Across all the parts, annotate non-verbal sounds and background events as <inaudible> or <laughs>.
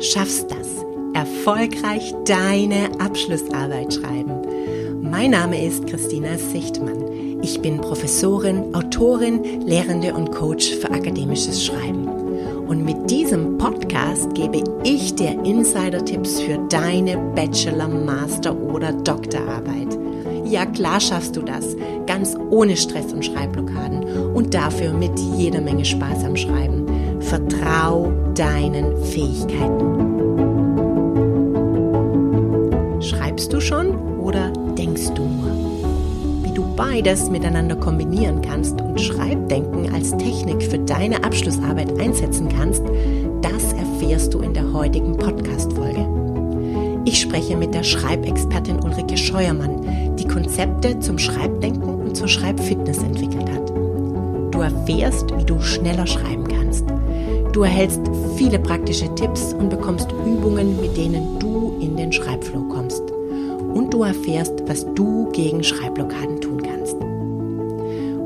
schaffst das. Erfolgreich deine Abschlussarbeit schreiben. Mein Name ist Christina Sichtmann. Ich bin Professorin, Autorin, Lehrende und Coach für akademisches Schreiben. Und mit diesem Podcast gebe ich dir Insider-Tipps für deine Bachelor-, Master- oder Doktorarbeit. Ja, klar schaffst du das, ganz ohne Stress und Schreibblockaden und dafür mit jeder Menge Spaß am Schreiben. Vertrau deinen Fähigkeiten. Schreibst du schon oder denkst du nur? Wie du beides miteinander kombinieren kannst und Schreibdenken als Technik für deine Abschlussarbeit einsetzen kannst, das erfährst du in der heutigen Podcast-Folge. Ich spreche mit der Schreibexpertin Ulrike Scheuermann, die Konzepte zum Schreibdenken und zur Schreibfitness entwickelt hat. Du erfährst, wie du schneller schreiben kannst. Du erhältst viele praktische Tipps und bekommst Übungen, mit denen du in den Schreibflow kommst. Und du erfährst, was du gegen Schreibblockaden tun kannst.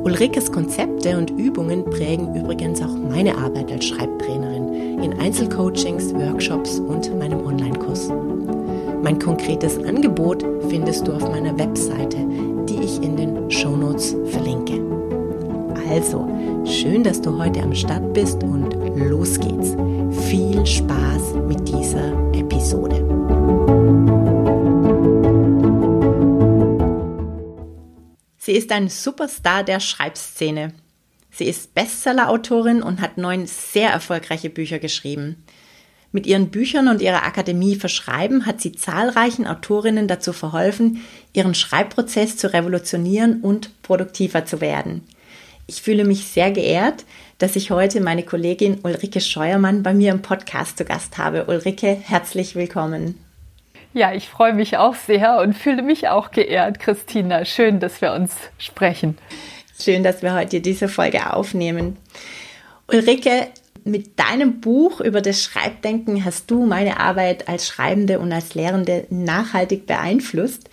Ulrikes Konzepte und Übungen prägen übrigens auch meine Arbeit als Schreibtrainerin in Einzelcoachings, Workshops und meinem Online-Kurs. Mein konkretes Angebot findest du auf meiner Webseite, die ich in den Shownotes verlinke. Also, schön, dass du heute am Start bist und los geht's. Viel Spaß mit dieser Episode. Sie ist ein Superstar der Schreibszene. Sie ist Bestseller-Autorin und hat neun sehr erfolgreiche Bücher geschrieben. Mit ihren Büchern und ihrer Akademie für Schreiben hat sie zahlreichen Autorinnen dazu verholfen, ihren Schreibprozess zu revolutionieren und produktiver zu werden. Ich fühle mich sehr geehrt, dass ich heute meine Kollegin Ulrike Scheuermann bei mir im Podcast zu Gast habe. Ulrike, herzlich willkommen. Ja, ich freue mich auch sehr und fühle mich auch geehrt, Christina. Schön, dass wir uns sprechen. Schön, dass wir heute diese Folge aufnehmen. Ulrike, mit deinem Buch über das Schreibdenken hast du meine Arbeit als Schreibende und als Lehrende nachhaltig beeinflusst.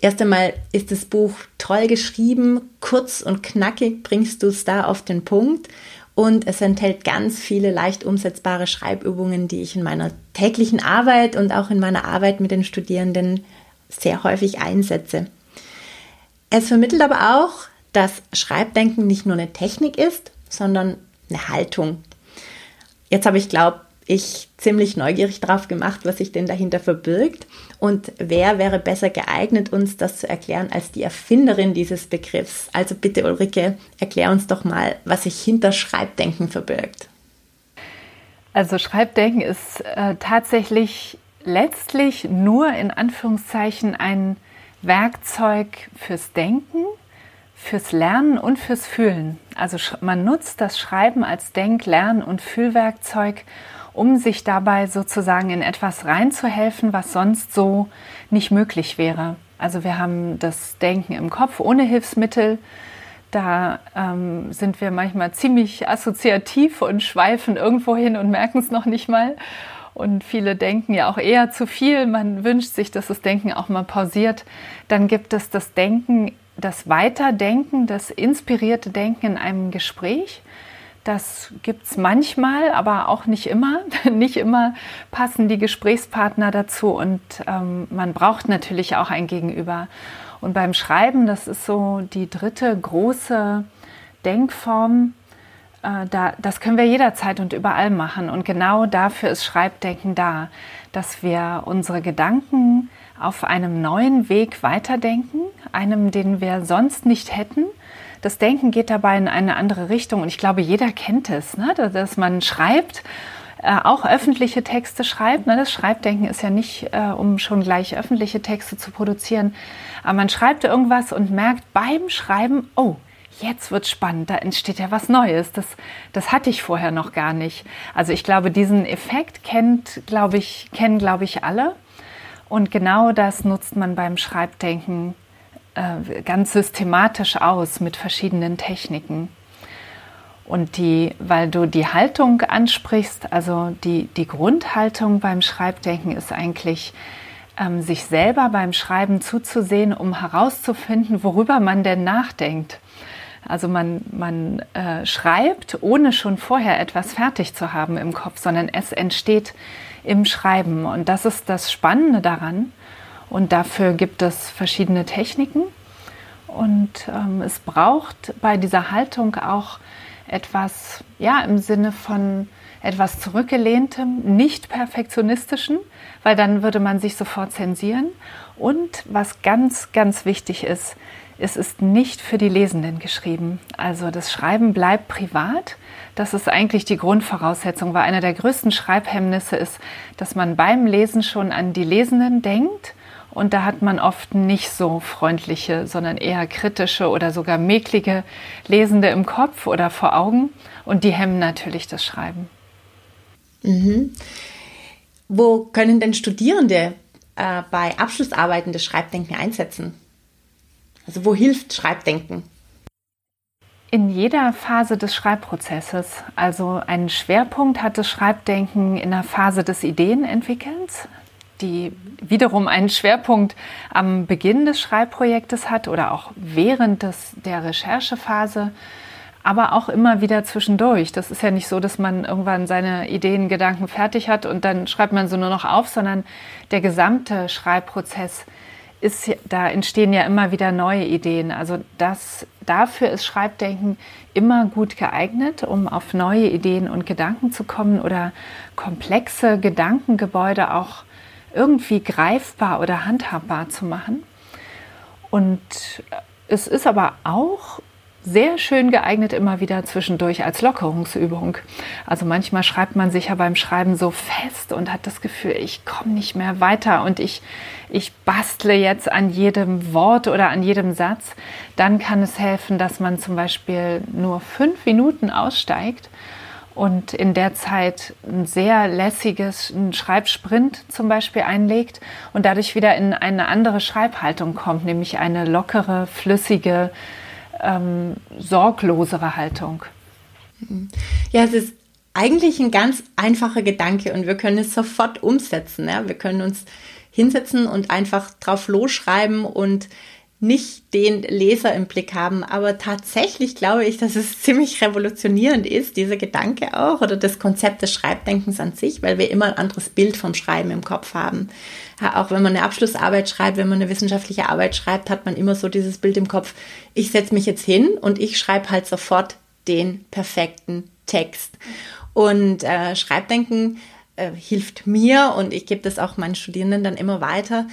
Erst einmal ist das Buch toll geschrieben, kurz und knackig bringst du es da auf den Punkt und es enthält ganz viele leicht umsetzbare Schreibübungen, die ich in meiner täglichen Arbeit und auch in meiner Arbeit mit den Studierenden sehr häufig einsetze. Es vermittelt aber auch, dass Schreibdenken nicht nur eine Technik ist, sondern eine Haltung. Jetzt habe ich, glaube ich, ziemlich neugierig drauf gemacht, was sich denn dahinter verbirgt. Und wer wäre besser geeignet, uns das zu erklären, als die Erfinderin dieses Begriffs? Also bitte, Ulrike, erklär uns doch mal, was sich hinter Schreibdenken verbirgt. Also Schreibdenken ist äh, tatsächlich letztlich nur in Anführungszeichen ein Werkzeug fürs Denken, fürs Lernen und fürs Fühlen. Also man nutzt das Schreiben als Denk-, Lern- und Fühlwerkzeug, um sich dabei sozusagen in etwas reinzuhelfen, was sonst so nicht möglich wäre. Also wir haben das Denken im Kopf ohne Hilfsmittel. Da ähm, sind wir manchmal ziemlich assoziativ und schweifen irgendwo hin und merken es noch nicht mal. Und viele denken ja auch eher zu viel. Man wünscht sich, dass das Denken auch mal pausiert. Dann gibt es das Denken das Weiterdenken, das inspirierte Denken in einem Gespräch. Das gibt es manchmal, aber auch nicht immer. <laughs> nicht immer passen die Gesprächspartner dazu und ähm, man braucht natürlich auch ein Gegenüber. Und beim Schreiben, das ist so die dritte große Denkform, äh, da, das können wir jederzeit und überall machen. Und genau dafür ist Schreibdenken da, dass wir unsere Gedanken auf einem neuen Weg weiterdenken, einem, den wir sonst nicht hätten. Das Denken geht dabei in eine andere Richtung und ich glaube, jeder kennt es, ne? dass man schreibt, äh, auch öffentliche Texte schreibt. Ne? Das Schreibdenken ist ja nicht, äh, um schon gleich öffentliche Texte zu produzieren, aber man schreibt irgendwas und merkt beim Schreiben, oh, jetzt wird spannend, da entsteht ja was Neues. Das, das hatte ich vorher noch gar nicht. Also ich glaube, diesen Effekt kennt, glaube ich, kennen, glaube ich, alle. Und genau das nutzt man beim Schreibdenken äh, ganz systematisch aus mit verschiedenen Techniken. Und die, weil du die Haltung ansprichst, also die, die Grundhaltung beim Schreibdenken ist eigentlich, ähm, sich selber beim Schreiben zuzusehen, um herauszufinden, worüber man denn nachdenkt. Also man, man äh, schreibt, ohne schon vorher etwas fertig zu haben im Kopf, sondern es entsteht im Schreiben. Und das ist das Spannende daran. Und dafür gibt es verschiedene Techniken. Und ähm, es braucht bei dieser Haltung auch etwas, ja, im Sinne von etwas zurückgelehntem, nicht perfektionistischen, weil dann würde man sich sofort zensieren. Und was ganz, ganz wichtig ist, es ist nicht für die Lesenden geschrieben. Also das Schreiben bleibt privat. Das ist eigentlich die Grundvoraussetzung, weil einer der größten Schreibhemmnisse ist, dass man beim Lesen schon an die Lesenden denkt. Und da hat man oft nicht so freundliche, sondern eher kritische oder sogar mäklige Lesende im Kopf oder vor Augen. Und die hemmen natürlich das Schreiben. Mhm. Wo können denn Studierende äh, bei Abschlussarbeiten das Schreibdenken einsetzen? Also wo hilft Schreibdenken? In jeder Phase des Schreibprozesses. Also einen Schwerpunkt hat das Schreibdenken in der Phase des Ideenentwickelns, die wiederum einen Schwerpunkt am Beginn des Schreibprojektes hat oder auch während des, der Recherchephase, aber auch immer wieder zwischendurch. Das ist ja nicht so, dass man irgendwann seine Ideen, Gedanken fertig hat und dann schreibt man sie nur noch auf, sondern der gesamte Schreibprozess ist, da entstehen ja immer wieder neue Ideen. Also das, dafür ist Schreibdenken immer gut geeignet, um auf neue Ideen und Gedanken zu kommen oder komplexe Gedankengebäude auch irgendwie greifbar oder handhabbar zu machen. Und es ist aber auch sehr schön geeignet immer wieder zwischendurch als Lockerungsübung. Also manchmal schreibt man sich ja beim Schreiben so fest und hat das Gefühl, ich komme nicht mehr weiter und ich, ich bastle jetzt an jedem Wort oder an jedem Satz. Dann kann es helfen, dass man zum Beispiel nur fünf Minuten aussteigt und in der Zeit ein sehr lässiges Schreibsprint zum Beispiel einlegt und dadurch wieder in eine andere Schreibhaltung kommt, nämlich eine lockere, flüssige, ähm, sorglosere Haltung. Ja, es ist eigentlich ein ganz einfacher Gedanke und wir können es sofort umsetzen. Ja? Wir können uns hinsetzen und einfach drauf losschreiben und nicht den Leser im Blick haben. Aber tatsächlich glaube ich, dass es <laughs> ziemlich revolutionierend ist, dieser Gedanke auch oder das Konzept des Schreibdenkens an sich, weil wir immer ein anderes Bild vom Schreiben im Kopf haben. Ja, auch wenn man eine Abschlussarbeit schreibt, wenn man eine wissenschaftliche Arbeit schreibt, hat man immer so dieses Bild im Kopf, ich setze mich jetzt hin und ich schreibe halt sofort den perfekten Text. Und äh, Schreibdenken äh, hilft mir und ich gebe das auch meinen Studierenden dann immer weiter,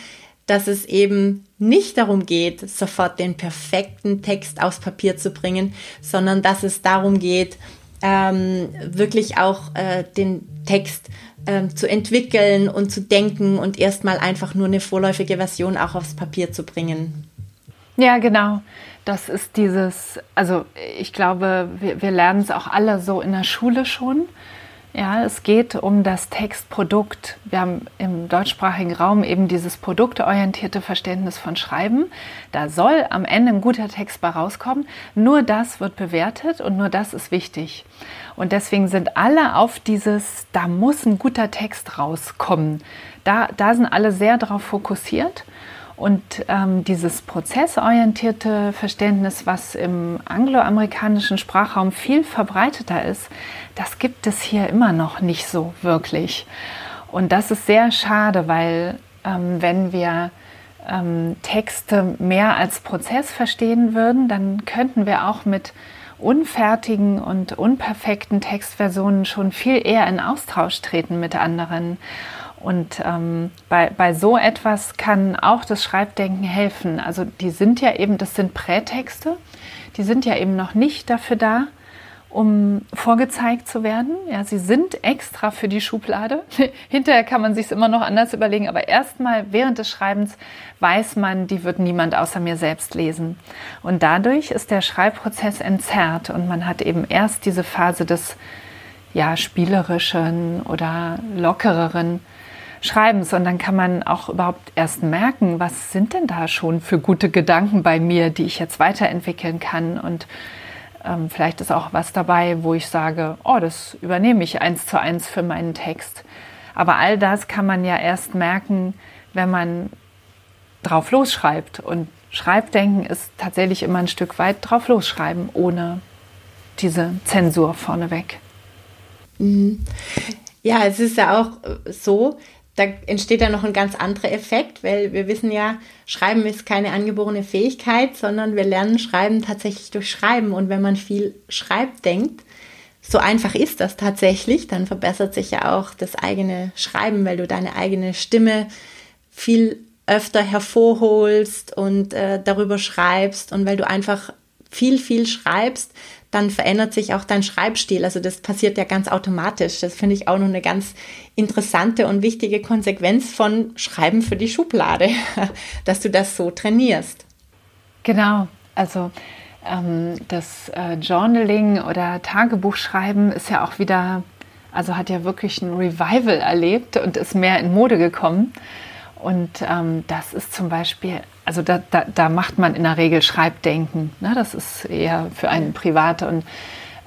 dass es eben nicht darum geht, sofort den perfekten Text aufs Papier zu bringen, sondern dass es darum geht, ähm, wirklich auch äh, den Text ähm, zu entwickeln und zu denken und erstmal einfach nur eine vorläufige Version auch aufs Papier zu bringen. Ja, genau. Das ist dieses, also ich glaube, wir, wir lernen es auch alle so in der Schule schon. Ja, es geht um das Textprodukt. Wir haben im deutschsprachigen Raum eben dieses produktorientierte Verständnis von Schreiben. Da soll am Ende ein guter Text bei rauskommen. Nur das wird bewertet und nur das ist wichtig. Und deswegen sind alle auf dieses, da muss ein guter Text rauskommen. Da, da sind alle sehr darauf fokussiert. Und ähm, dieses prozessorientierte Verständnis, was im angloamerikanischen Sprachraum viel verbreiteter ist, das gibt es hier immer noch nicht so wirklich. Und das ist sehr schade, weil ähm, wenn wir ähm, Texte mehr als Prozess verstehen würden, dann könnten wir auch mit unfertigen und unperfekten Textversionen schon viel eher in Austausch treten mit anderen. Und ähm, bei, bei so etwas kann auch das Schreibdenken helfen. Also die sind ja eben, das sind Prätexte, die sind ja eben noch nicht dafür da, um vorgezeigt zu werden. Ja, sie sind extra für die Schublade. <laughs> Hinterher kann man sich es immer noch anders überlegen, aber erstmal während des Schreibens weiß man, die wird niemand außer mir selbst lesen. Und dadurch ist der Schreibprozess entzerrt und man hat eben erst diese Phase des ja, spielerischen oder lockereren Schreibens und dann kann man auch überhaupt erst merken, was sind denn da schon für gute Gedanken bei mir, die ich jetzt weiterentwickeln kann und ähm, vielleicht ist auch was dabei, wo ich sage, oh, das übernehme ich eins zu eins für meinen Text. Aber all das kann man ja erst merken, wenn man drauf losschreibt und Schreibdenken ist tatsächlich immer ein Stück weit drauf losschreiben, ohne diese Zensur vorneweg. Mhm. Ja, es ist ja auch so, da entsteht dann noch ein ganz anderer Effekt, weil wir wissen ja, Schreiben ist keine angeborene Fähigkeit, sondern wir lernen Schreiben tatsächlich durch Schreiben. Und wenn man viel schreibt, denkt, so einfach ist das tatsächlich, dann verbessert sich ja auch das eigene Schreiben, weil du deine eigene Stimme viel öfter hervorholst und äh, darüber schreibst und weil du einfach viel, viel schreibst, dann verändert sich auch dein Schreibstil. Also das passiert ja ganz automatisch. Das finde ich auch noch eine ganz interessante und wichtige Konsequenz von Schreiben für die Schublade, <laughs> dass du das so trainierst. Genau, also ähm, das äh, Journaling oder Tagebuchschreiben ist ja auch wieder, also hat ja wirklich ein Revival erlebt und ist mehr in Mode gekommen. Und ähm, das ist zum Beispiel, also da, da, da, macht man in der Regel Schreibdenken. Ne? Das ist eher für einen Private und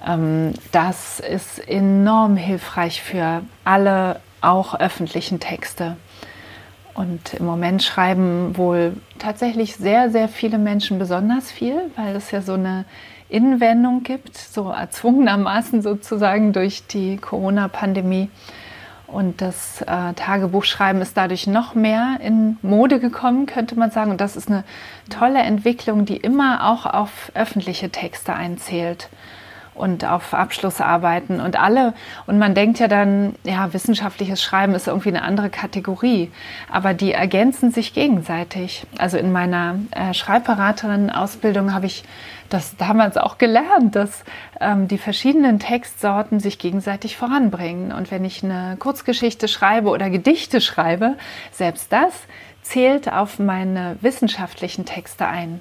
ähm, das ist enorm hilfreich für alle, auch öffentlichen Texte. Und im Moment schreiben wohl tatsächlich sehr, sehr viele Menschen besonders viel, weil es ja so eine Inwendung gibt, so erzwungenermaßen sozusagen durch die Corona-Pandemie. Und das äh, Tagebuchschreiben ist dadurch noch mehr in Mode gekommen, könnte man sagen. Und das ist eine tolle Entwicklung, die immer auch auf öffentliche Texte einzählt und auf Abschlussarbeiten und alle. Und man denkt ja dann, ja, wissenschaftliches Schreiben ist irgendwie eine andere Kategorie, aber die ergänzen sich gegenseitig. Also in meiner äh, Schreibberaterinnen-Ausbildung habe ich das damals auch gelernt, dass ähm, die verschiedenen Textsorten sich gegenseitig voranbringen. Und wenn ich eine Kurzgeschichte schreibe oder Gedichte schreibe, selbst das zählt auf meine wissenschaftlichen Texte ein.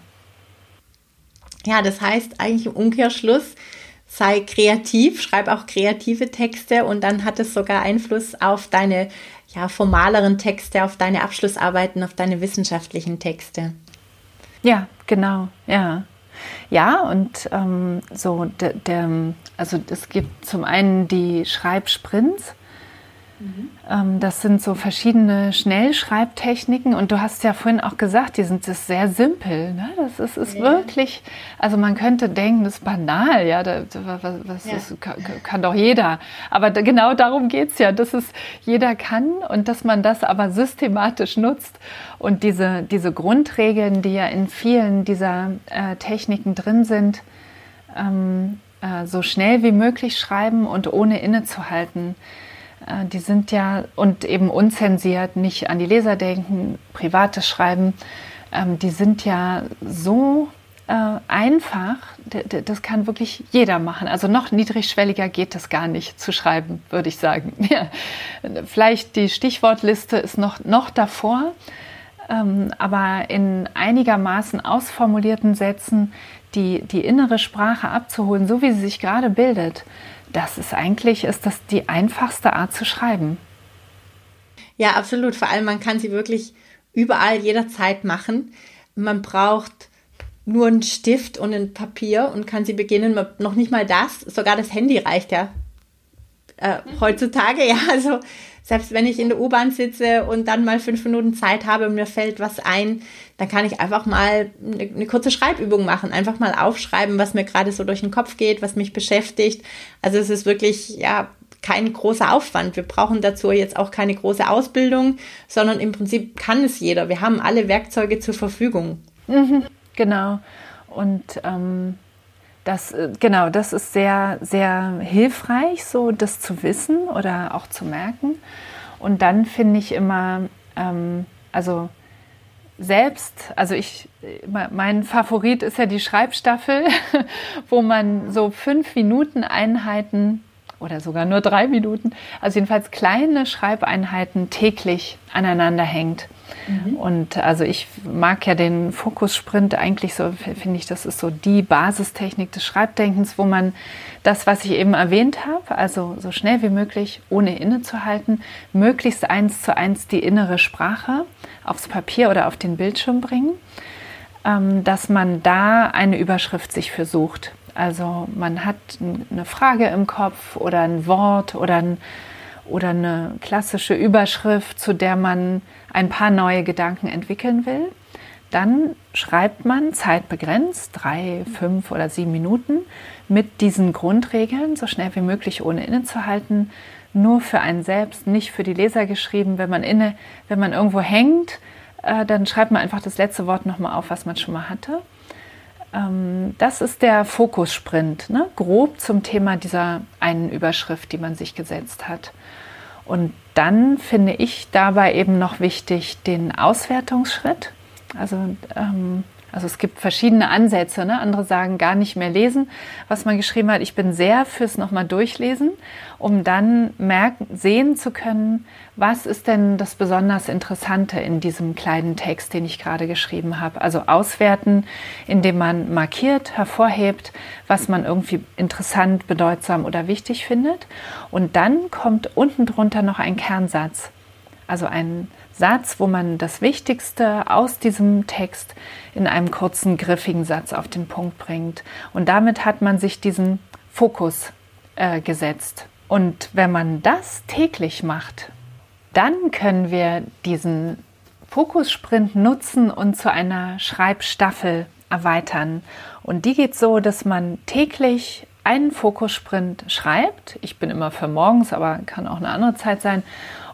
Ja, das heißt eigentlich im Umkehrschluss, sei kreativ, schreib auch kreative Texte und dann hat es sogar Einfluss auf deine ja, formaleren Texte, auf deine Abschlussarbeiten, auf deine wissenschaftlichen Texte. Ja, genau, ja. Ja, und ähm, so, der, der, also es gibt zum einen die Schreibsprints, Mhm. Das sind so verschiedene Schnellschreibtechniken und du hast ja vorhin auch gesagt, die sind das sehr simpel. Ne? Das ist, ist ja. wirklich, also man könnte denken, das ist banal, ja, das, ja. Das kann, kann, doch jeder. Aber genau darum geht es ja, dass es jeder kann und dass man das aber systematisch nutzt. Und diese, diese Grundregeln, die ja in vielen dieser äh, Techniken drin sind, ähm, äh, so schnell wie möglich schreiben und ohne innezuhalten. Äh, die sind ja, und eben unzensiert, nicht an die Leser denken, privates Schreiben, ähm, die sind ja so äh, einfach, das kann wirklich jeder machen. Also noch niedrigschwelliger geht das gar nicht zu schreiben, würde ich sagen. <laughs> Ja. Vielleicht die Stichwortliste ist noch, noch davor, ähm, aber in einigermaßen ausformulierten Sätzen die, die innere Sprache abzuholen, so wie sie sich gerade bildet, das ist eigentlich, ist das die einfachste Art zu schreiben. Ja, absolut. Vor allem, man kann sie wirklich überall jederzeit machen. Man braucht nur einen Stift und ein Papier und kann sie beginnen. Noch nicht mal das, sogar das Handy reicht ja äh, heutzutage. Ja, also selbst wenn ich in der U-Bahn sitze und dann mal fünf Minuten Zeit habe und mir fällt was ein, dann kann ich einfach mal eine, eine kurze Schreibübung machen, einfach mal aufschreiben, was mir gerade so durch den Kopf geht, was mich beschäftigt. Also es ist wirklich, ja, kein großer Aufwand. Wir brauchen dazu jetzt auch keine große Ausbildung, sondern im Prinzip kann es jeder. Wir haben alle Werkzeuge zur Verfügung. Mhm, genau. Und ähm, das, äh, genau, das ist sehr, sehr hilfreich, so das zu wissen oder auch zu merken. Und dann finde ich immer, ähm, also selbst, also ich, mein Favorit ist ja die Schreibstaffel, <laughs> wo man so fünf Minuten Einheiten oder sogar nur drei Minuten, also jedenfalls kleine Schreibeinheiten täglich aneinander hängt. Mhm. Und also ich mag ja den Fokussprint eigentlich so, finde ich, das ist so die Basistechnik des Schreibdenkens, wo man das, was ich eben erwähnt habe, also so schnell wie möglich, ohne innezuhalten, möglichst eins zu eins die innere Sprache aufs Papier oder auf den Bildschirm bringen, ähm, dass man da eine Überschrift sich für sucht. Also man hat eine Frage im Kopf oder ein Wort oder, ein, oder eine klassische Überschrift, zu der man ein paar neue Gedanken entwickeln will. dann schreibt man zeitbegrenzt, drei, fünf oder sieben Minuten, mit diesen Grundregeln, so schnell wie möglich ohne innezuhalten, nur für einen selbst, nicht für die Leser geschrieben. Wenn man inne, wenn man irgendwo hängt, äh, dann schreibt man einfach das letzte Wort nochmal auf, was man schon mal hatte. Ähm, das ist der Fokussprint, ne? grob zum Thema dieser einen Überschrift, die man sich gesetzt hat. Und dann finde ich dabei eben noch wichtig den Auswertungsschritt. Also ähm, also es gibt verschiedene Ansätze. Ne? Andere sagen gar nicht mehr lesen, was man geschrieben hat. Ich bin sehr fürs nochmal durchlesen, um dann merken, sehen zu können, was ist denn das besonders Interessante in diesem kleinen Text, den ich gerade geschrieben habe. Also auswerten, indem man markiert, hervorhebt, was man irgendwie interessant, bedeutsam oder wichtig findet. Und dann kommt unten drunter noch ein Kernsatz. Also ein Satz, wo man das Wichtigste aus diesem Text in einem kurzen, griffigen Satz auf den Punkt bringt. Und damit hat man sich diesen Fokus äh, gesetzt. Und wenn man das täglich macht, dann können wir diesen Fokussprint nutzen und zu einer Schreibstaffel erweitern. Und die geht so, dass man täglich einen Fokussprint schreibt. Ich bin immer für morgens, aber kann auch eine andere Zeit sein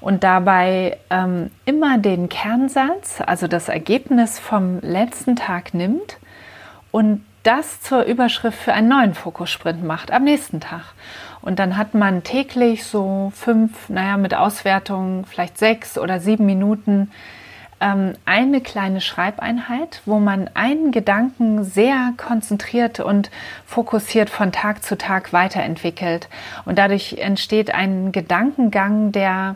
und dabei ähm, immer den Kernsatz, also das Ergebnis vom letzten Tag nimmt und das zur Überschrift für einen neuen Fokussprint macht am nächsten Tag. Und dann hat man täglich so fünf, naja, mit Auswertung vielleicht sechs oder sieben Minuten ähm, eine kleine Schreibeinheit, wo man einen Gedanken sehr konzentriert und fokussiert von Tag zu Tag weiterentwickelt. Und dadurch entsteht ein Gedankengang, der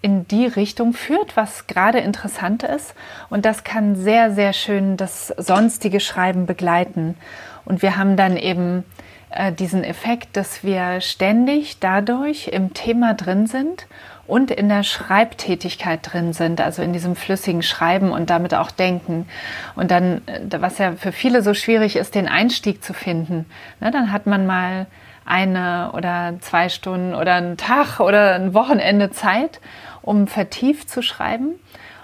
in die Richtung führt, was gerade interessant ist. Und das kann sehr, sehr schön das sonstige Schreiben begleiten. Und wir haben dann eben äh, diesen Effekt, dass wir ständig dadurch im Thema drin sind und in der Schreibtätigkeit drin sind, also in diesem flüssigen Schreiben und damit auch Denken. Und dann, äh, was ja für viele so schwierig ist, den Einstieg zu finden. Ne, dann hat man mal eine oder zwei Stunden oder einen Tag oder ein Wochenende Zeit um vertieft zu schreiben.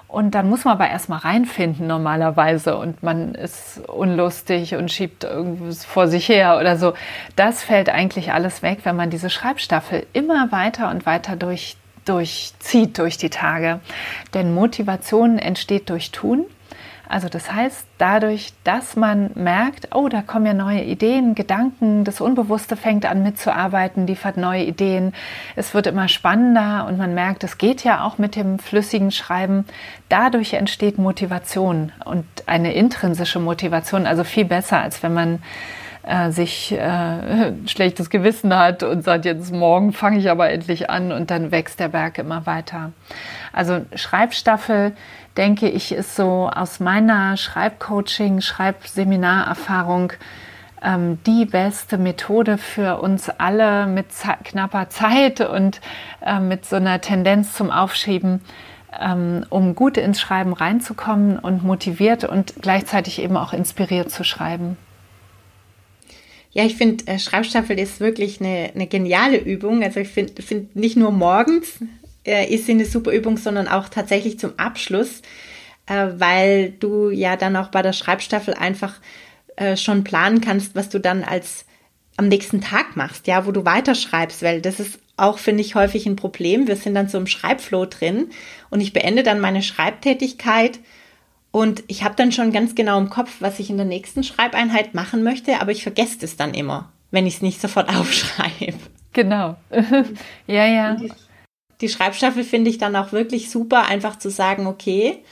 Und dann muss man aber erstmal reinfinden normalerweise und man ist unlustig und schiebt irgendwas vor sich her oder so. Das fällt eigentlich alles weg, wenn man diese Schreibstaffel immer weiter und weiter durch, durchzieht durch die Tage. Denn Motivation entsteht durch Tun also das heißt, dadurch, dass man merkt, oh, da kommen ja neue Ideen, Gedanken, das Unbewusste fängt an mitzuarbeiten, liefert neue Ideen, es wird immer spannender und man merkt, es geht ja auch mit dem flüssigen Schreiben. Dadurch entsteht Motivation und eine intrinsische Motivation, also viel besser, als wenn man äh, sich äh, <laughs> schlechtes Gewissen hat und sagt, jetzt morgen fange ich aber endlich an und dann wächst der Berg immer weiter. Also Schreibstaffel denke ich, ist so aus meiner Schreibcoaching, Schreibseminarerfahrung ähm, die beste Methode für uns alle mit knapper Zeit und äh, mit so einer Tendenz zum Aufschieben, ähm, um gut ins Schreiben reinzukommen und motiviert und gleichzeitig eben auch inspiriert zu schreiben. Ja, ich finde, äh, Schreibstaffel ist wirklich eine, eine geniale Übung. Also ich finde find nicht nur morgens äh, ist sie eine super Übung, sondern auch tatsächlich zum Abschluss, äh, weil du ja dann auch bei der Schreibstaffel einfach äh, schon planen kannst, was du dann als am nächsten Tag machst, ja, wo du weiterschreibst, weil das ist auch, finde ich, häufig ein Problem. Wir sind dann so im Schreibflow drin und ich beende dann meine Schreibtätigkeit und ich habe dann schon ganz genau im Kopf, was ich in der nächsten Schreibeinheit machen möchte, aber ich vergesse es dann immer, wenn ich es nicht sofort <laughs> aufschreibe. Genau. <laughs> ja, ja die Schreibstaffel finde ich dann auch wirklich super, einfach zu sagen, okay,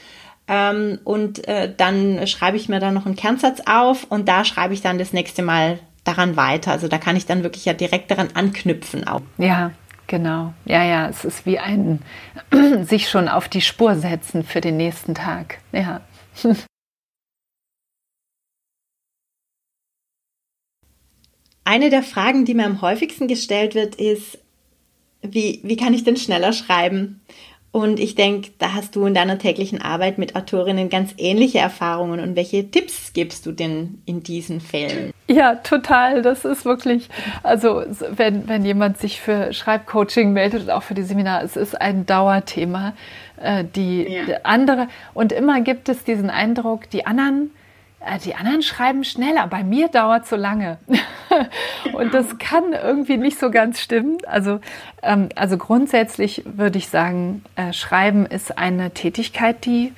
ähm, und äh, dann schreibe ich mir dann noch einen Kernsatz auf und da schreibe ich dann das nächste Mal daran weiter. Also da kann ich dann wirklich ja direkt daran anknüpfen auch. Ja, genau. Ja, ja, es ist wie ein <clears throat> sich schon auf die Spur setzen für den nächsten Tag. Ja. <laughs> Eine der Fragen, die mir am häufigsten gestellt wird, ist, wie, wie kann ich denn schneller schreiben? Und ich denke, da hast du in deiner täglichen Arbeit mit Autorinnen ganz ähnliche Erfahrungen. Und welche Tipps gibst du denn in diesen Fällen? Ja, total. Das ist wirklich, also wenn, wenn jemand sich für Schreibcoaching meldet, auch für die Seminare, es ist ein Dauerthema. Äh, die, ja. andere, und immer gibt es diesen Eindruck, die anderen, äh, die anderen schreiben schneller, bei mir dauert so lange. <laughs> <laughs> und das kann irgendwie nicht so ganz stimmen. Also, ähm, also grundsätzlich würde ich sagen, äh, Schreiben ist eine Tätigkeit, die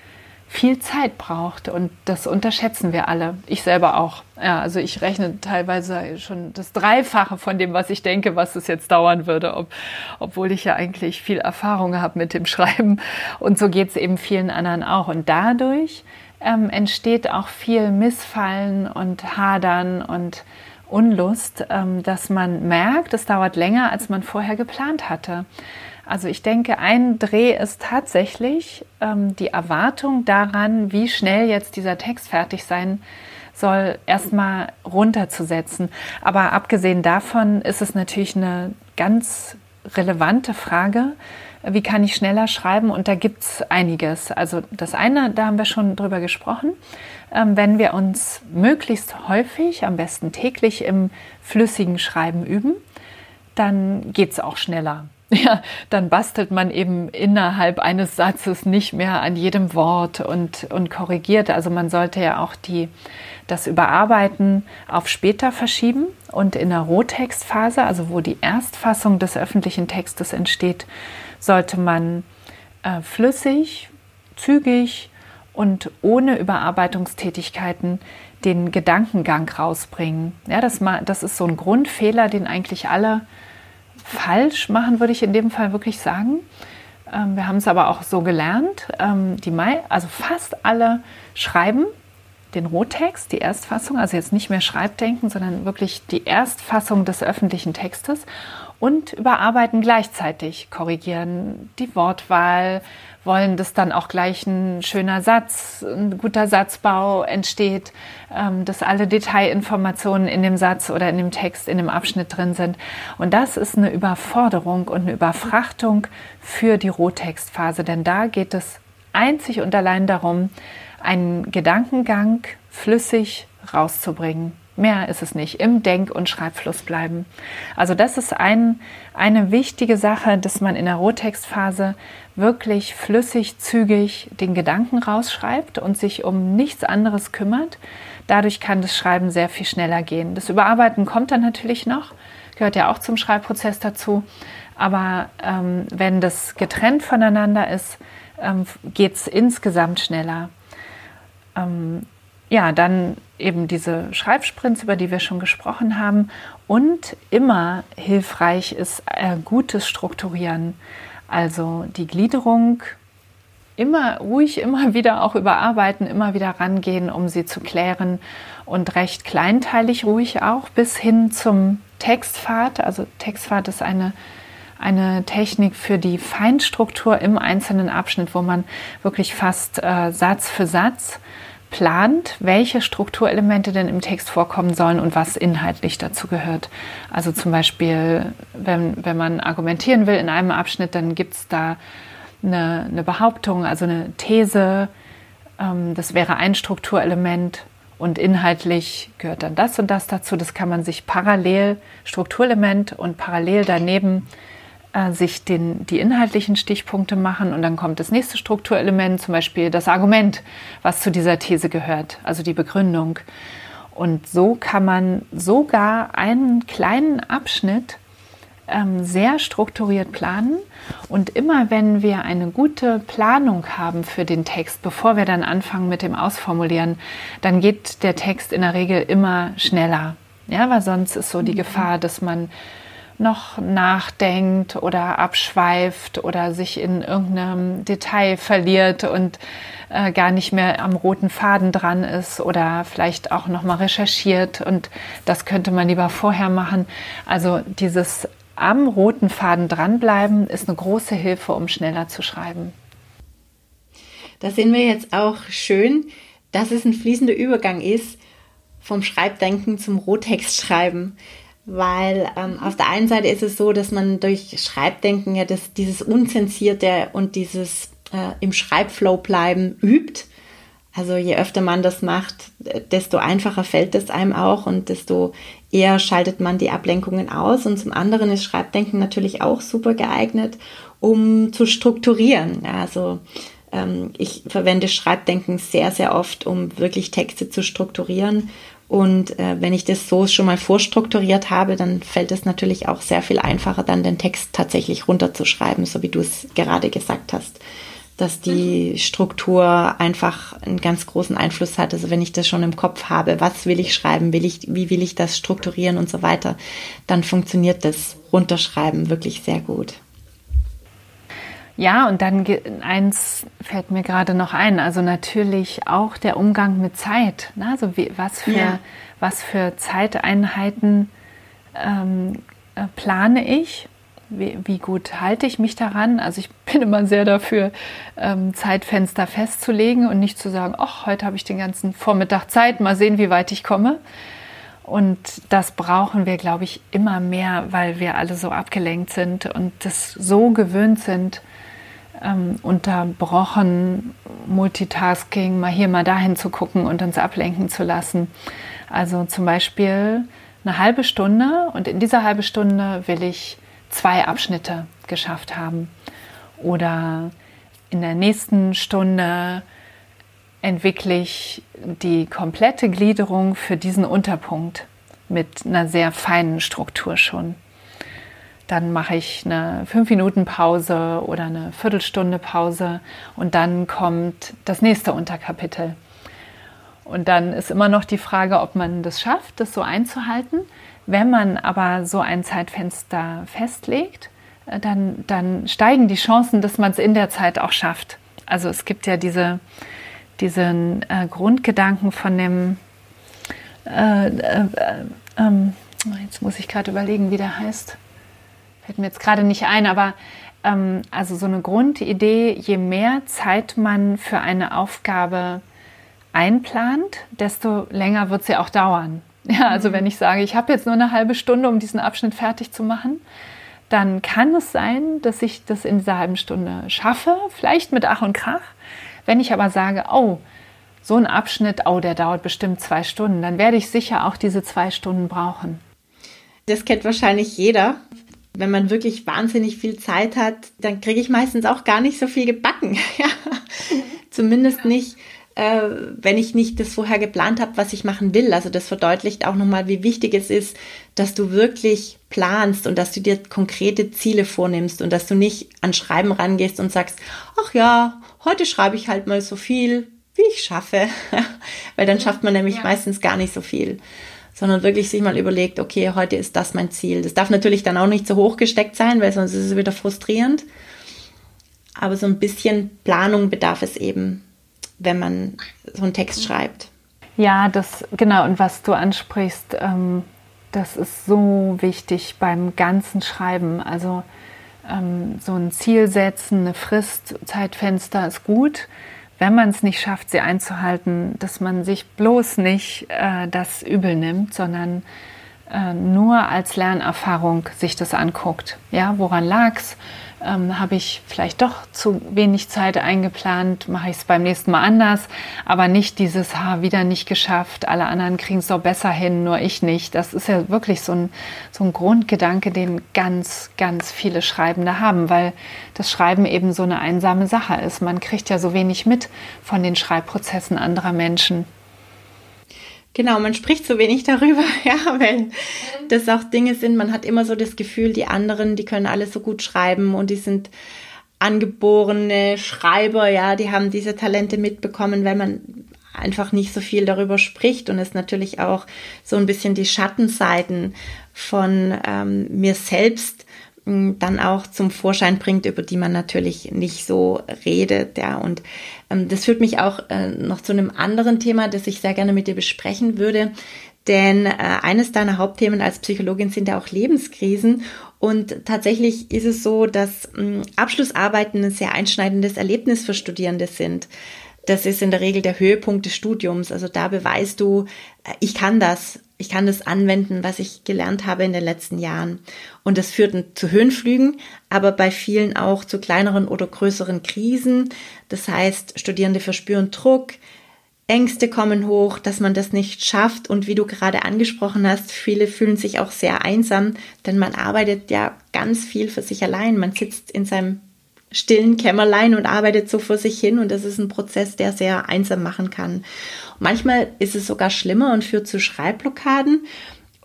viel Zeit braucht und das unterschätzen wir alle. Ich selber auch. Ja, also ich rechne teilweise schon das Dreifache von dem, was ich denke, was es jetzt dauern würde, ob, obwohl ich ja eigentlich viel Erfahrung habe mit dem Schreiben. Und so geht es eben vielen anderen auch. Und dadurch ähm, entsteht auch viel Missfallen und Hadern und Unlust, ähm, dass man merkt, es dauert länger, als man vorher geplant hatte. Also ich denke, ein Dreh ist tatsächlich ähm, die Erwartung daran, wie schnell jetzt dieser Text fertig sein soll, erstmal runterzusetzen. Aber abgesehen davon ist es natürlich eine ganz relevante Frage, wie kann ich schneller schreiben? Und da gibt es einiges. Also das eine, da haben wir schon drüber gesprochen, wenn wir uns möglichst häufig, am besten täglich im flüssigen Schreiben üben, dann geht es auch schneller. <laughs> Ja, dann bastelt man eben innerhalb eines Satzes nicht mehr an jedem Wort und, und korrigiert. Also man sollte ja auch die, das Überarbeiten auf später verschieben und in der Rohtextphase, also wo die Erstfassung des öffentlichen Textes entsteht, sollte man äh, flüssig, zügig und ohne Überarbeitungstätigkeiten den Gedankengang rausbringen. Ja, das, das ist so ein Grundfehler, den eigentlich alle falsch machen, würde ich in dem Fall wirklich sagen. Ähm, wir haben es aber auch so gelernt. Ähm, die Mai, also fast alle schreiben den Rohtext, die Erstfassung, also jetzt nicht mehr Schreibdenken, sondern wirklich die Erstfassung des öffentlichen Textes und überarbeiten gleichzeitig, korrigieren die Wortwahl, wollen, dass dann auch gleich ein schöner Satz, ein guter Satzbau entsteht, ähm, dass alle Detailinformationen in dem Satz oder in dem Text, in dem Abschnitt drin sind. Und das ist eine Überforderung und eine Überfrachtung für die Rohtextphase, denn da geht es einzig und allein darum, einen Gedankengang flüssig rauszubringen. Mehr ist es nicht. Im Denk- und Schreibfluss bleiben. Also das ist ein, eine wichtige Sache, dass man in der Rohtextphase wirklich flüssig, zügig den Gedanken rausschreibt und sich um nichts anderes kümmert. Dadurch kann das Schreiben sehr viel schneller gehen. Das Überarbeiten kommt dann natürlich noch, gehört ja auch zum Schreibprozess dazu. Aber ähm, wenn das getrennt voneinander ist, ähm, geht es insgesamt schneller. Ähm, ja, dann eben diese Schreibsprints, über die wir schon gesprochen haben. Und immer hilfreich ist äh, gutes Strukturieren. Also die Gliederung immer ruhig, <laughs> immer wieder auch überarbeiten, immer wieder rangehen, um sie zu klären und recht kleinteilig ruhig auch bis hin zum Textpfad. Also Textpfad ist eine, eine Technik für die Feinstruktur im einzelnen Abschnitt, wo man wirklich fast äh, Satz für Satz plant, welche Strukturelemente denn im Text vorkommen sollen und was inhaltlich dazu gehört. Also zum Beispiel, wenn, wenn man argumentieren will in einem Abschnitt, dann gibt es da eine, eine, Behauptung, also eine These. Ähm, das wäre ein Strukturelement und inhaltlich gehört dann das und das dazu. Das kann man sich parallel, Strukturelement und parallel daneben äh, sich den, die inhaltlichen Stichpunkte machen und dann kommt das nächste Strukturelement, zum Beispiel das Argument, was zu dieser These gehört, also die Begründung. Und so kann man sogar einen kleinen Abschnitt ähm, sehr strukturiert planen. Und immer wenn wir eine gute Planung haben für den Text, bevor wir dann anfangen mit dem Ausformulieren, dann geht der Text in der Regel immer schneller. Ja, weil sonst ist so die mhm. Gefahr, dass man noch nachdenkt oder abschweift oder sich in irgendeinem Detail verliert und äh, gar nicht mehr am roten Faden dran ist oder vielleicht auch noch mal recherchiert und das könnte man lieber vorher machen. Also dieses am roten Faden dranbleiben ist eine große Hilfe, um schneller zu schreiben. Da sehen wir jetzt auch schön, dass es ein fließender Übergang ist vom Schreibdenken zum Rohtextschreiben. Weil ähm, auf der einen Seite ist es so, dass man durch Schreibdenken ja das, dieses Unzensierte und dieses äh, im Schreibflow bleiben übt. Also je öfter man das macht, desto einfacher fällt es einem auch und desto eher schaltet man die Ablenkungen aus. Und zum anderen ist Schreibdenken natürlich auch super geeignet, um zu strukturieren. Also ähm, ich verwende Schreibdenken sehr, sehr oft, um wirklich Texte zu strukturieren. Und äh, wenn ich das so schon mal vorstrukturiert habe, dann fällt es natürlich auch sehr viel einfacher, dann den Text tatsächlich runterzuschreiben, so wie du es gerade gesagt hast dass die mhm. Struktur einfach einen ganz großen Einfluss hat. Also wenn ich das schon im Kopf habe, was will ich schreiben, will ich, wie will ich das strukturieren und so weiter, dann funktioniert das Runterschreiben wirklich sehr gut. Ja, und dann eins fällt mir gerade noch ein, also natürlich auch der Umgang mit Zeit. Ne? Also wie, was, für, ja. was für Zeiteinheiten ähm, äh, plane ich wie, wie, gut halte ich mich daran? Also ich bin immer sehr dafür, ähm, Zeitfenster festzulegen und nicht zu sagen, ach, heute habe ich den ganzen Vormittag Zeit, mal sehen, wie weit ich komme. Und das brauchen wir, glaube ich, immer mehr, weil wir alle so abgelenkt sind und das so gewöhnt sind, ähm, unterbrochen Multitasking, mal hier, mal dahin zu gucken und uns ablenken zu lassen. Also zum Beispiel eine halbe Stunde und in dieser halben Stunde will ich zwei Abschnitte geschafft haben. Oder in der nächsten Stunde entwickle ich die komplette Gliederung für diesen Unterpunkt mit einer sehr feinen Struktur schon. Dann mache ich eine 5 Minuten Pause oder eine Viertelstunde Pause und dann kommt das nächste Unterkapitel. Und dann ist immer noch die Frage, ob man das schafft, das so einzuhalten. Wenn man aber so ein Zeitfenster festlegt, äh, dann, dann steigen die Chancen, dass man es in der Zeit auch schafft. Also es gibt ja diese, diesen äh, Grundgedanken von dem, äh, äh, ähm, jetzt muss ich gerade überlegen, wie der heißt. Fällt mir jetzt gerade nicht ein, aber ähm, also so eine Grundidee, je mehr Zeit man für eine Aufgabe einplant, desto länger wird sie auch dauern. <laughs> Ja, also mhm. wenn ich sage, ich habe jetzt nur eine halbe Stunde, um diesen Abschnitt fertig zu machen, dann kann es sein, dass ich das in dieser halben Stunde schaffe, vielleicht mit Ach und Krach. Wenn ich aber sage, oh, so ein Abschnitt, oh, der dauert bestimmt zwei Stunden, dann werde ich sicher auch diese zwei Stunden brauchen. Das kennt wahrscheinlich jeder. Wenn man wirklich wahnsinnig viel Zeit hat, dann kriege ich meistens auch gar nicht so viel gebacken. <laughs> Ja. Zumindest nicht äh, wenn ich nicht das vorher geplant habe, was ich machen will. Also das verdeutlicht auch nochmal, wie wichtig es ist, dass du wirklich planst und dass du dir konkrete Ziele vornimmst und dass du nicht an Schreiben rangehst und sagst, ach ja, heute schreibe ich halt mal so viel, wie ich schaffe. <laughs> Weil dann schafft man nämlich ja. meistens gar nicht so viel. Sondern wirklich sich mal überlegt, okay, heute ist das mein Ziel. Das darf natürlich dann auch nicht zu hoch gesteckt sein, weil sonst ist es wieder frustrierend. Aber so ein bisschen Planung bedarf es eben wenn man so einen Text schreibt. Ja, das genau. Und was du ansprichst, ähm, das ist so wichtig beim ganzen Schreiben. Also ähm, so ein Ziel setzen, eine Frist, Zeitfenster ist gut. Wenn man es nicht schafft, sie einzuhalten, dass man sich bloß nicht äh, das übel nimmt, sondern äh, nur als Lernerfahrung sich das anguckt. Ja, woran lag's? Ähm, habe ich vielleicht doch zu wenig Zeit eingeplant, mache ich es beim nächsten Mal anders, aber nicht dieses, ha, wieder nicht geschafft, alle anderen kriegen es doch besser hin, nur ich nicht. Das ist ja wirklich so ein, so ein Grundgedanke, den ganz, ganz viele Schreibende haben, weil das Schreiben eben so eine einsame Sache ist. Man kriegt ja so wenig mit von den Schreibprozessen anderer Menschen. Genau, man spricht so wenig darüber, <laughs> ja, weil das auch Dinge sind, man hat immer so das Gefühl, die anderen, die können alles so gut schreiben und die sind angeborene Schreiber, ja, die haben diese Talente mitbekommen, weil man einfach nicht so viel darüber spricht und es natürlich auch so ein bisschen die Schattenseiten von ähm, mir selbst dann auch zum Vorschein bringt, über die man natürlich nicht so redet. Ja. Und das führt mich auch äh, noch zu einem anderen Thema, das ich sehr gerne mit dir besprechen würde. Denn äh, eines deiner Hauptthemen als Psychologin sind ja auch Lebenskrisen. Und tatsächlich ist es so, dass äh, Abschlussarbeiten ein sehr einschneidendes Erlebnis für Studierende sind. Das ist in der Regel der Höhepunkt des Studiums. Also da beweist du, äh, ich kann das ich kann das anwenden, was ich gelernt habe in den letzten Jahren. Und das führt zu Höhenflügen, aber bei vielen auch zu kleineren oder größeren Krisen. Das heißt, Studierende verspüren Druck, Ängste kommen hoch, dass man das nicht schafft. Und wie du gerade angesprochen hast, viele fühlen sich auch sehr einsam, denn man arbeitet ja ganz viel für sich allein. Man sitzt in seinem stillen Kämmerlein und arbeitet so vor sich hin und das ist ein Prozess, der sehr einsam machen kann. Manchmal ist es sogar schlimmer und führt zu Schreibblockaden.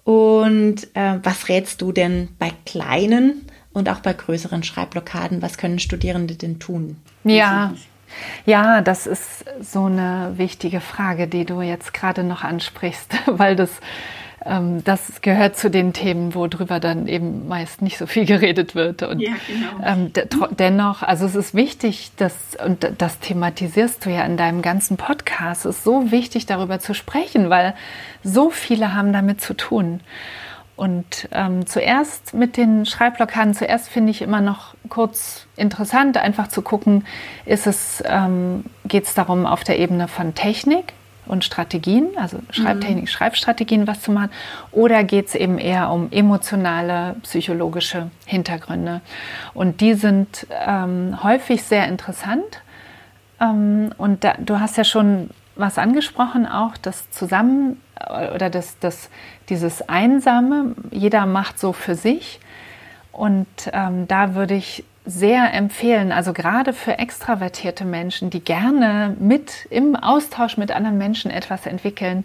Und äh, was rätst du denn bei kleinen und auch bei größeren Schreibblockaden? Was können Studierende denn tun? Ja, ja, das ist so eine wichtige Frage, die du jetzt gerade noch ansprichst, <laughs> weil das das gehört zu den Themen, worüber dann eben meist nicht so viel <laughs> geredet wird. Und ja, genau. ähm, dennoch, also es ist wichtig, dass, und das thematisierst du ja in deinem ganzen Podcast, es ist so wichtig, darüber zu sprechen, weil so viele haben damit zu tun. Und ähm, zuerst mit den Schreibblockaden, zuerst finde ich immer noch kurz interessant, einfach zu gucken, ist es, ähm, geht es darum, auf der Ebene von Technik, und Strategien, also Schreibtechnik, mhm. Schreibstrategien was zu machen, oder geht es eben eher um emotionale, psychologische Hintergründe. Und die sind ähm, häufig sehr interessant. Ähm, und da, du hast ja schon was angesprochen, auch das Zusammen oder das, das, dieses Einsame, jeder macht so für sich. Und ähm, da würde ich sehr empfehlen, also gerade für extravertierte Menschen, die gerne mit im Austausch mit anderen Menschen etwas entwickeln,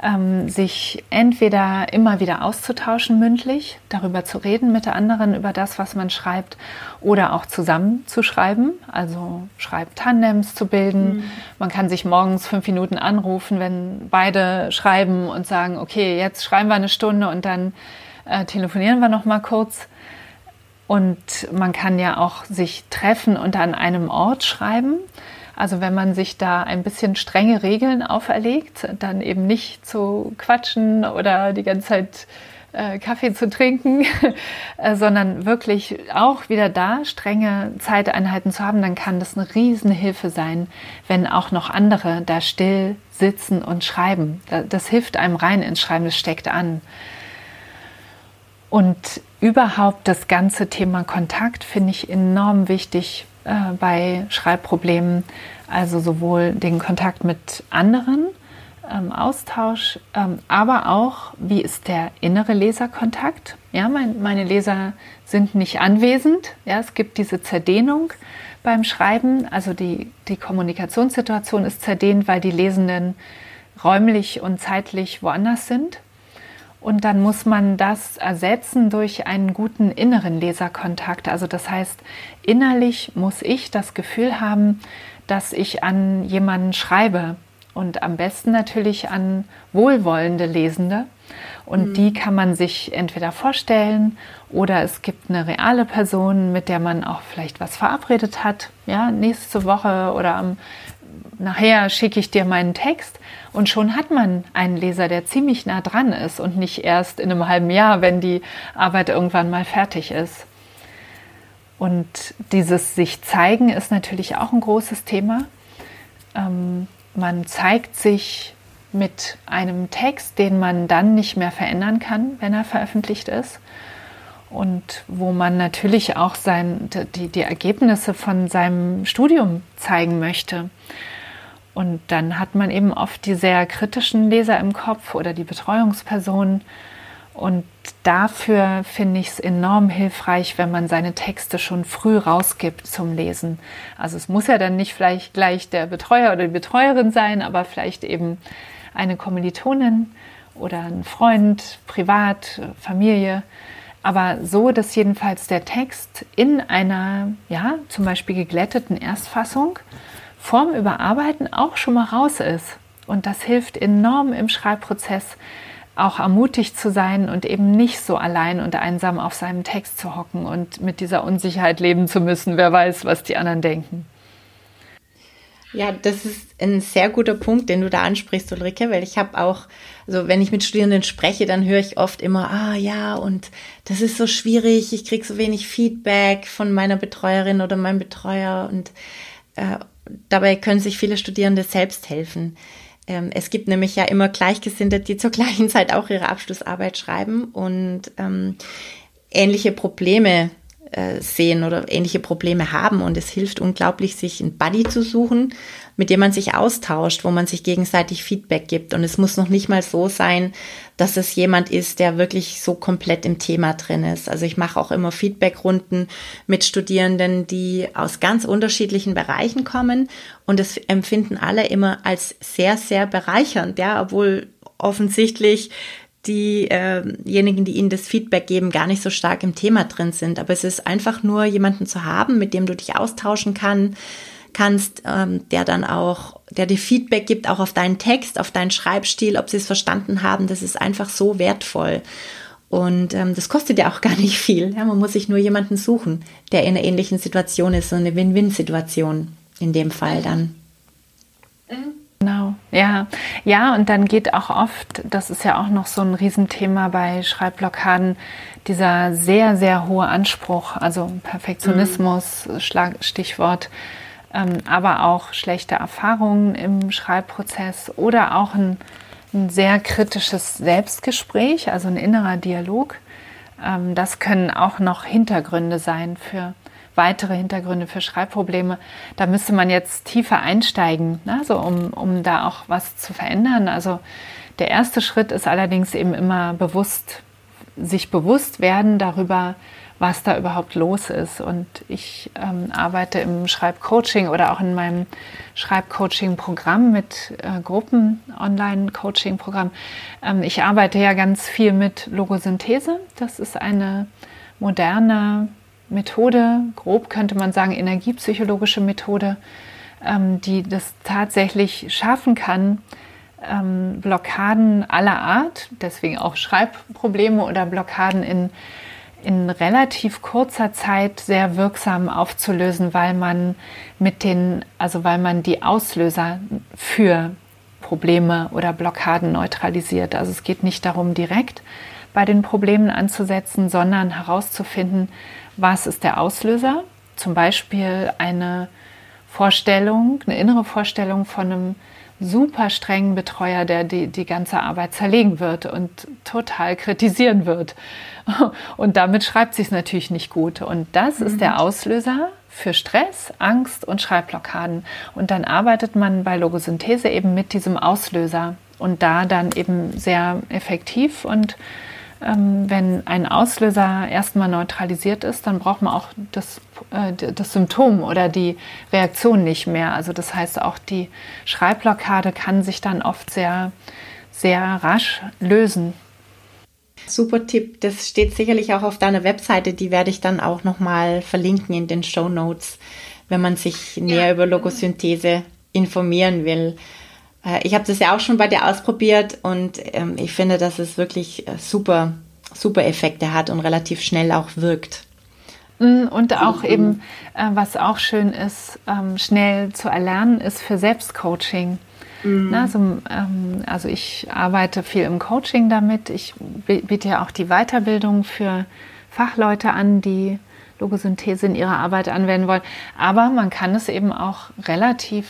ähm, sich entweder immer wieder auszutauschen mündlich, darüber zu reden mit der anderen über das, was man schreibt, oder auch zusammen zu schreiben, also Schreibtandems zu bilden. Mhm. Man kann sich morgens fünf Minuten anrufen, wenn beide schreiben und sagen, okay, jetzt schreiben wir eine Stunde und dann äh, telefonieren wir noch mal kurz. Und man kann ja auch sich treffen und an einem Ort schreiben. Also wenn man sich da ein bisschen strenge Regeln auferlegt, dann eben nicht zu quatschen oder die ganze Zeit äh, Kaffee zu trinken, <laughs> äh, sondern wirklich auch wieder da strenge Zeiteinheiten zu haben, dann kann das eine Riesenhilfe sein, wenn auch noch andere da still sitzen und schreiben. Das hilft einem rein ins Schreiben, das steckt an. Und überhaupt das ganze Thema Kontakt finde ich enorm wichtig äh, bei Schreibproblemen. Also sowohl den Kontakt mit anderen, ähm, Austausch, ähm, aber auch, wie ist der innere Leserkontakt? Ja, mein, meine Leser sind nicht anwesend. Ja, es gibt diese Zerdehnung beim Schreiben. Also die, die Kommunikationssituation ist zerdehnt, weil die Lesenden räumlich und zeitlich woanders sind. Und dann muss man das ersetzen durch einen guten inneren Leserkontakt. Also das heißt, innerlich muss ich das Gefühl haben, dass ich an jemanden schreibe. Und am besten natürlich an wohlwollende Lesende. Und mhm. die kann man sich entweder vorstellen oder es gibt eine reale Person, mit der man auch vielleicht was verabredet hat. Ja, nächste Woche oder am nachher schicke ich dir meinen Text und schon hat man einen Leser, der ziemlich nah dran ist und nicht erst in einem halben Jahr, wenn die Arbeit irgendwann mal fertig ist. Und dieses sich zeigen ist natürlich auch ein großes Thema. Ähm, man zeigt sich mit einem Text, den man dann nicht mehr verändern kann, wenn er veröffentlicht ist. Und wo man natürlich auch sein, die, die Ergebnisse von seinem Studium zeigen möchte. Und dann hat man eben oft die sehr kritischen Leser im Kopf oder die Betreuungspersonen. Und dafür finde ich es enorm hilfreich, wenn man seine Texte schon früh rausgibt zum Lesen. Also es muss ja dann nicht vielleicht gleich der Betreuer oder die Betreuerin sein, aber vielleicht eben eine Kommilitonin oder ein Freund, privat, Familie. Aber so, dass jedenfalls der Text in einer, ja, zum Beispiel geglätteten Erstfassung vorm Überarbeiten auch schon mal raus ist. Und das hilft enorm im Schreibprozess, auch ermutigt zu sein und eben nicht so allein und einsam auf seinem Text zu hocken und mit dieser Unsicherheit leben zu müssen. Wer weiß, was die anderen denken. Ja, das ist ein sehr guter Punkt, den du da ansprichst, Ulrike, weil ich habe auch, also wenn ich mit Studierenden spreche, dann höre ich oft immer, ah ja, und das ist so schwierig, ich kriege so wenig Feedback von meiner Betreuerin oder meinem Betreuer und äh, dabei können sich viele Studierende selbst helfen. Ähm, es gibt nämlich ja immer Gleichgesinnte, die zur <laughs> gleichen Zeit auch ihre Abschlussarbeit schreiben und ähm, ähnliche Probleme sehen oder ähnliche Probleme haben. Und es hilft unglaublich, sich einen Buddy zu suchen, mit dem man sich austauscht, wo man sich gegenseitig Feedback gibt. Und es muss noch nicht mal so sein, dass es jemand ist, der wirklich so komplett im Thema drin ist. Also ich mache auch immer Feedbackrunden mit Studierenden, die aus ganz unterschiedlichen Bereichen kommen und es empfinden alle immer als sehr, sehr bereichernd, ja, obwohl offensichtlich diejenigen, die ihnen das Feedback geben, gar nicht so stark im Thema drin sind. Aber es ist einfach nur jemanden zu haben, mit dem du dich austauschen kann, kannst, ähm, der dann auch, der dir Feedback gibt, auch auf deinen Text, auf deinen Schreibstil, ob sie es verstanden haben. Das ist einfach so wertvoll. Und ähm, das kostet ja auch <laughs> gar nicht viel. Ja, man muss sich nur jemanden suchen, der in einer ähnlichen Situation ist, so eine Win-Win-Situation in dem Fall dann. Mhm. Genau, ja. Ja, und dann geht auch oft, das ist ja auch noch so ein Riesenthema bei Schreibblockaden, dieser sehr, sehr hohe Anspruch, also Perfektionismus, mhm. Stichwort, ähm, aber auch schlechte Erfahrungen im Schreibprozess oder auch ein, ein sehr kritisches Selbstgespräch, also ein innerer Dialog. Ähm, das können auch noch Hintergründe sein für weitere Hintergründe für Schreibprobleme. Da müsste man jetzt tiefer einsteigen, also um, um da auch was zu verändern. Also der erste Schritt ist allerdings eben immer bewusst, sich bewusst werden darüber, was da überhaupt los ist. Und ich ähm, arbeite im Schreibcoaching oder auch in meinem Schreibcoaching-Programm mit äh, Gruppen, Online-Coaching-Programm. Ähm, ich arbeite ja ganz viel mit Logosynthese. Das ist eine moderne Methode, grob könnte man sagen, energiepsychologische Methode, ähm, die das tatsächlich schaffen kann, ähm, Blockaden aller Art, deswegen auch Schreibprobleme oder Blockaden in, in relativ kurzer Zeit sehr wirksam aufzulösen, weil man mit den, also weil man die Auslöser für Probleme oder Blockaden neutralisiert. Also es geht nicht darum, direkt bei den Problemen anzusetzen, sondern herauszufinden, was ist der Auslöser? Zum Beispiel eine Vorstellung, eine innere Vorstellung von einem super strengen Betreuer, der die, die ganze Arbeit zerlegen wird und total kritisieren wird. <laughs> Und damit schreibt sich es natürlich nicht gut. Und das mhm. ist der Auslöser für Stress, Angst und Schreibblockaden. Und dann arbeitet man bei Logosynthese eben mit diesem Auslöser und da dann eben sehr effektiv und wenn ein Auslöser erstmal neutralisiert ist, dann braucht man auch das, äh, das Symptom oder die Reaktion nicht mehr. Also das heißt, auch die Schreibblockade kann sich dann oft sehr, sehr rasch lösen. Super Tipp. Das steht sicherlich auch auf deiner Webseite. Die werde ich dann auch nochmal verlinken in den Show Notes, wenn man sich näher ja. über Logosynthese informieren will. Äh, ich habe das ja auch schon bei dir ausprobiert und ähm, ich finde, dass es wirklich äh, super, super Effekte hat und relativ schnell auch wirkt. Mm, und auch mhm. eben, äh, was auch schön ist, ähm, schnell zu erlernen, ist für Selbstcoaching. Mhm. Na, also, ähm, also ich arbeite viel im Coaching damit. Ich biete ja auch die Weiterbildung für Fachleute an, die Logosynthese in ihrer Arbeit anwenden wollen. Aber man kann es eben auch relativ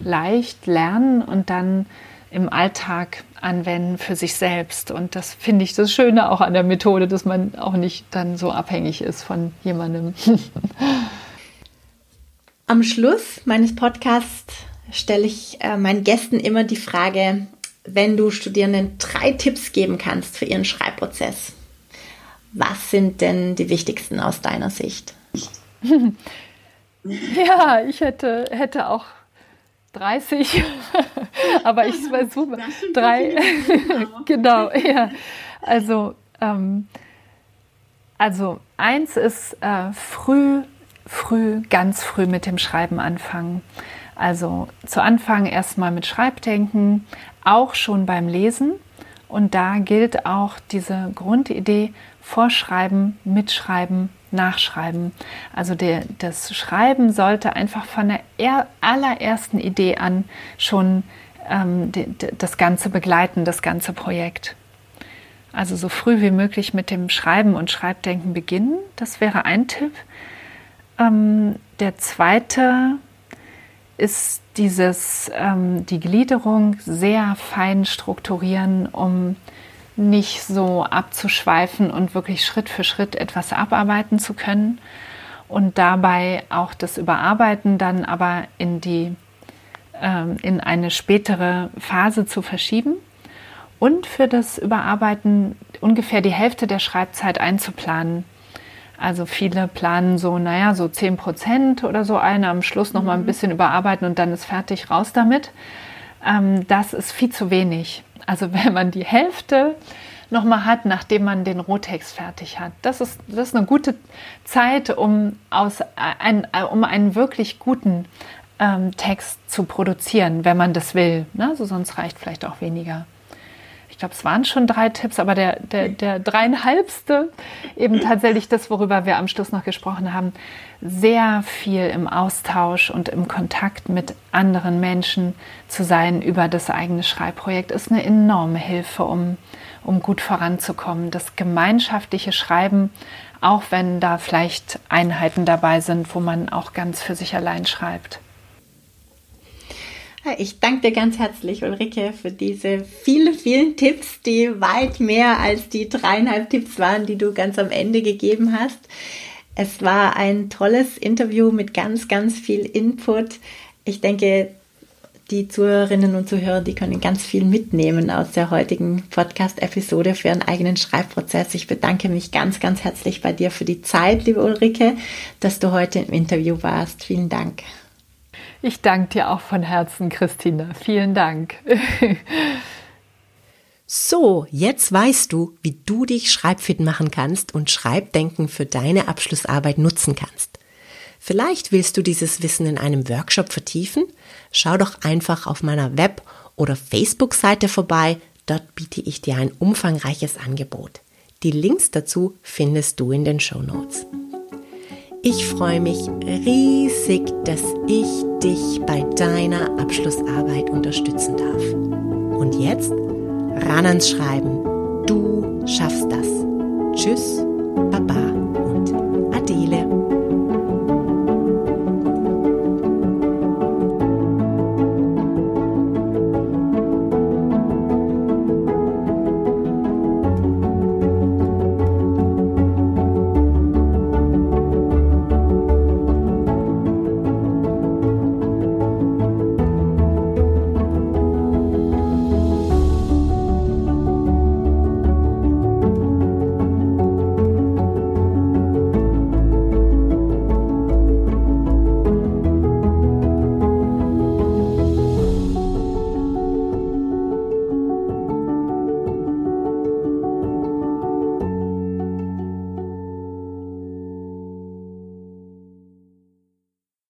leicht lernen und dann im Alltag anwenden für sich selbst. Und das finde ich das Schöne auch an der Methode, dass man auch nicht dann so abhängig ist von jemandem. <laughs> Am Schluss meines Podcasts stelle ich äh, meinen Gästen immer die Frage, wenn du Studierenden drei Tipps geben kannst für ihren Schreibprozess, was sind denn die wichtigsten aus deiner Sicht? <laughs> ja, ich hätte, hätte auch 30, <laughs> aber ich super. Drei, <laughs> genau, ja. Also, ähm, also eins ist äh, früh, früh, ganz früh mit dem Schreiben anfangen. Also zu Anfang erstmal mit Schreibdenken, auch schon beim Lesen. Und da gilt auch diese Grundidee, vorschreiben, mitschreiben, nachschreiben. Also der, das Schreiben sollte einfach von der allerersten Idee an schon ähm, die, das Ganze begleiten, das ganze Projekt. Also so früh wie möglich mit dem Schreiben und Schreibdenken beginnen. Das wäre ein Tipp. Ähm, der zweite ist dieses, ähm, die Gliederung sehr fein strukturieren, um nicht so abzuschweifen und wirklich Schritt für Schritt etwas abarbeiten zu können und dabei auch das Überarbeiten dann aber in die ähm, in eine spätere Phase zu verschieben und für das Überarbeiten ungefähr die Hälfte der Schreibzeit einzuplanen. Also viele planen so, naja, so 10 Prozent oder so ein, am Schluss noch mal ein mhm. bisschen überarbeiten und dann ist fertig, raus damit. Ähm, das ist viel zu wenig. Also wenn man die Hälfte noch mal hat, nachdem man den Rohtext fertig hat, das ist, das ist eine gute Zeit, um, aus, ein, um einen wirklich guten ähm, Text zu produzieren, wenn man das will. Ne? Also sonst reicht vielleicht auch weniger ich glaube, es waren schon drei Tipps, aber der, der, der dreieinhalbste, eben tatsächlich das, worüber wir am Schluss noch gesprochen haben, sehr viel im Austausch und im Kontakt mit anderen Menschen zu sein über das eigene Schreibprojekt, ist eine enorme Hilfe, um, um gut voranzukommen. Das gemeinschaftliche Schreiben, auch wenn da vielleicht Einheiten dabei sind, wo man auch ganz für sich allein schreibt. Ich danke dir ganz herzlich, Ulrike, für diese vielen, vielen Tipps, die weit mehr als die dreieinhalb Tipps waren, die du ganz am Ende gegeben hast. Es war ein tolles Interview mit ganz, ganz viel Input. Ich denke, die Zuhörerinnen und Zuhörer, die können ganz viel mitnehmen aus der heutigen Podcast-Episode für ihren eigenen Schreibprozess. Ich bedanke mich ganz, ganz herzlich bei dir für die Zeit, liebe Ulrike, dass du heute im Interview warst. Vielen Dank. Ich danke dir auch von Herzen, Christina. Vielen Dank. <laughs> So, jetzt weißt du, wie du dich schreibfit machen kannst und Schreibdenken für deine Abschlussarbeit nutzen kannst. Vielleicht willst du dieses Wissen in einem Workshop vertiefen? Schau doch einfach auf meiner Web- oder Facebook-Seite vorbei. Dort biete ich dir ein umfangreiches Angebot. Die Links dazu findest du in den Show Notes. Ich freue mich riesig, dass ich dich bei deiner Abschlussarbeit unterstützen darf. Und jetzt ran ans Schreiben. Du schaffst das. Tschüss, Baba.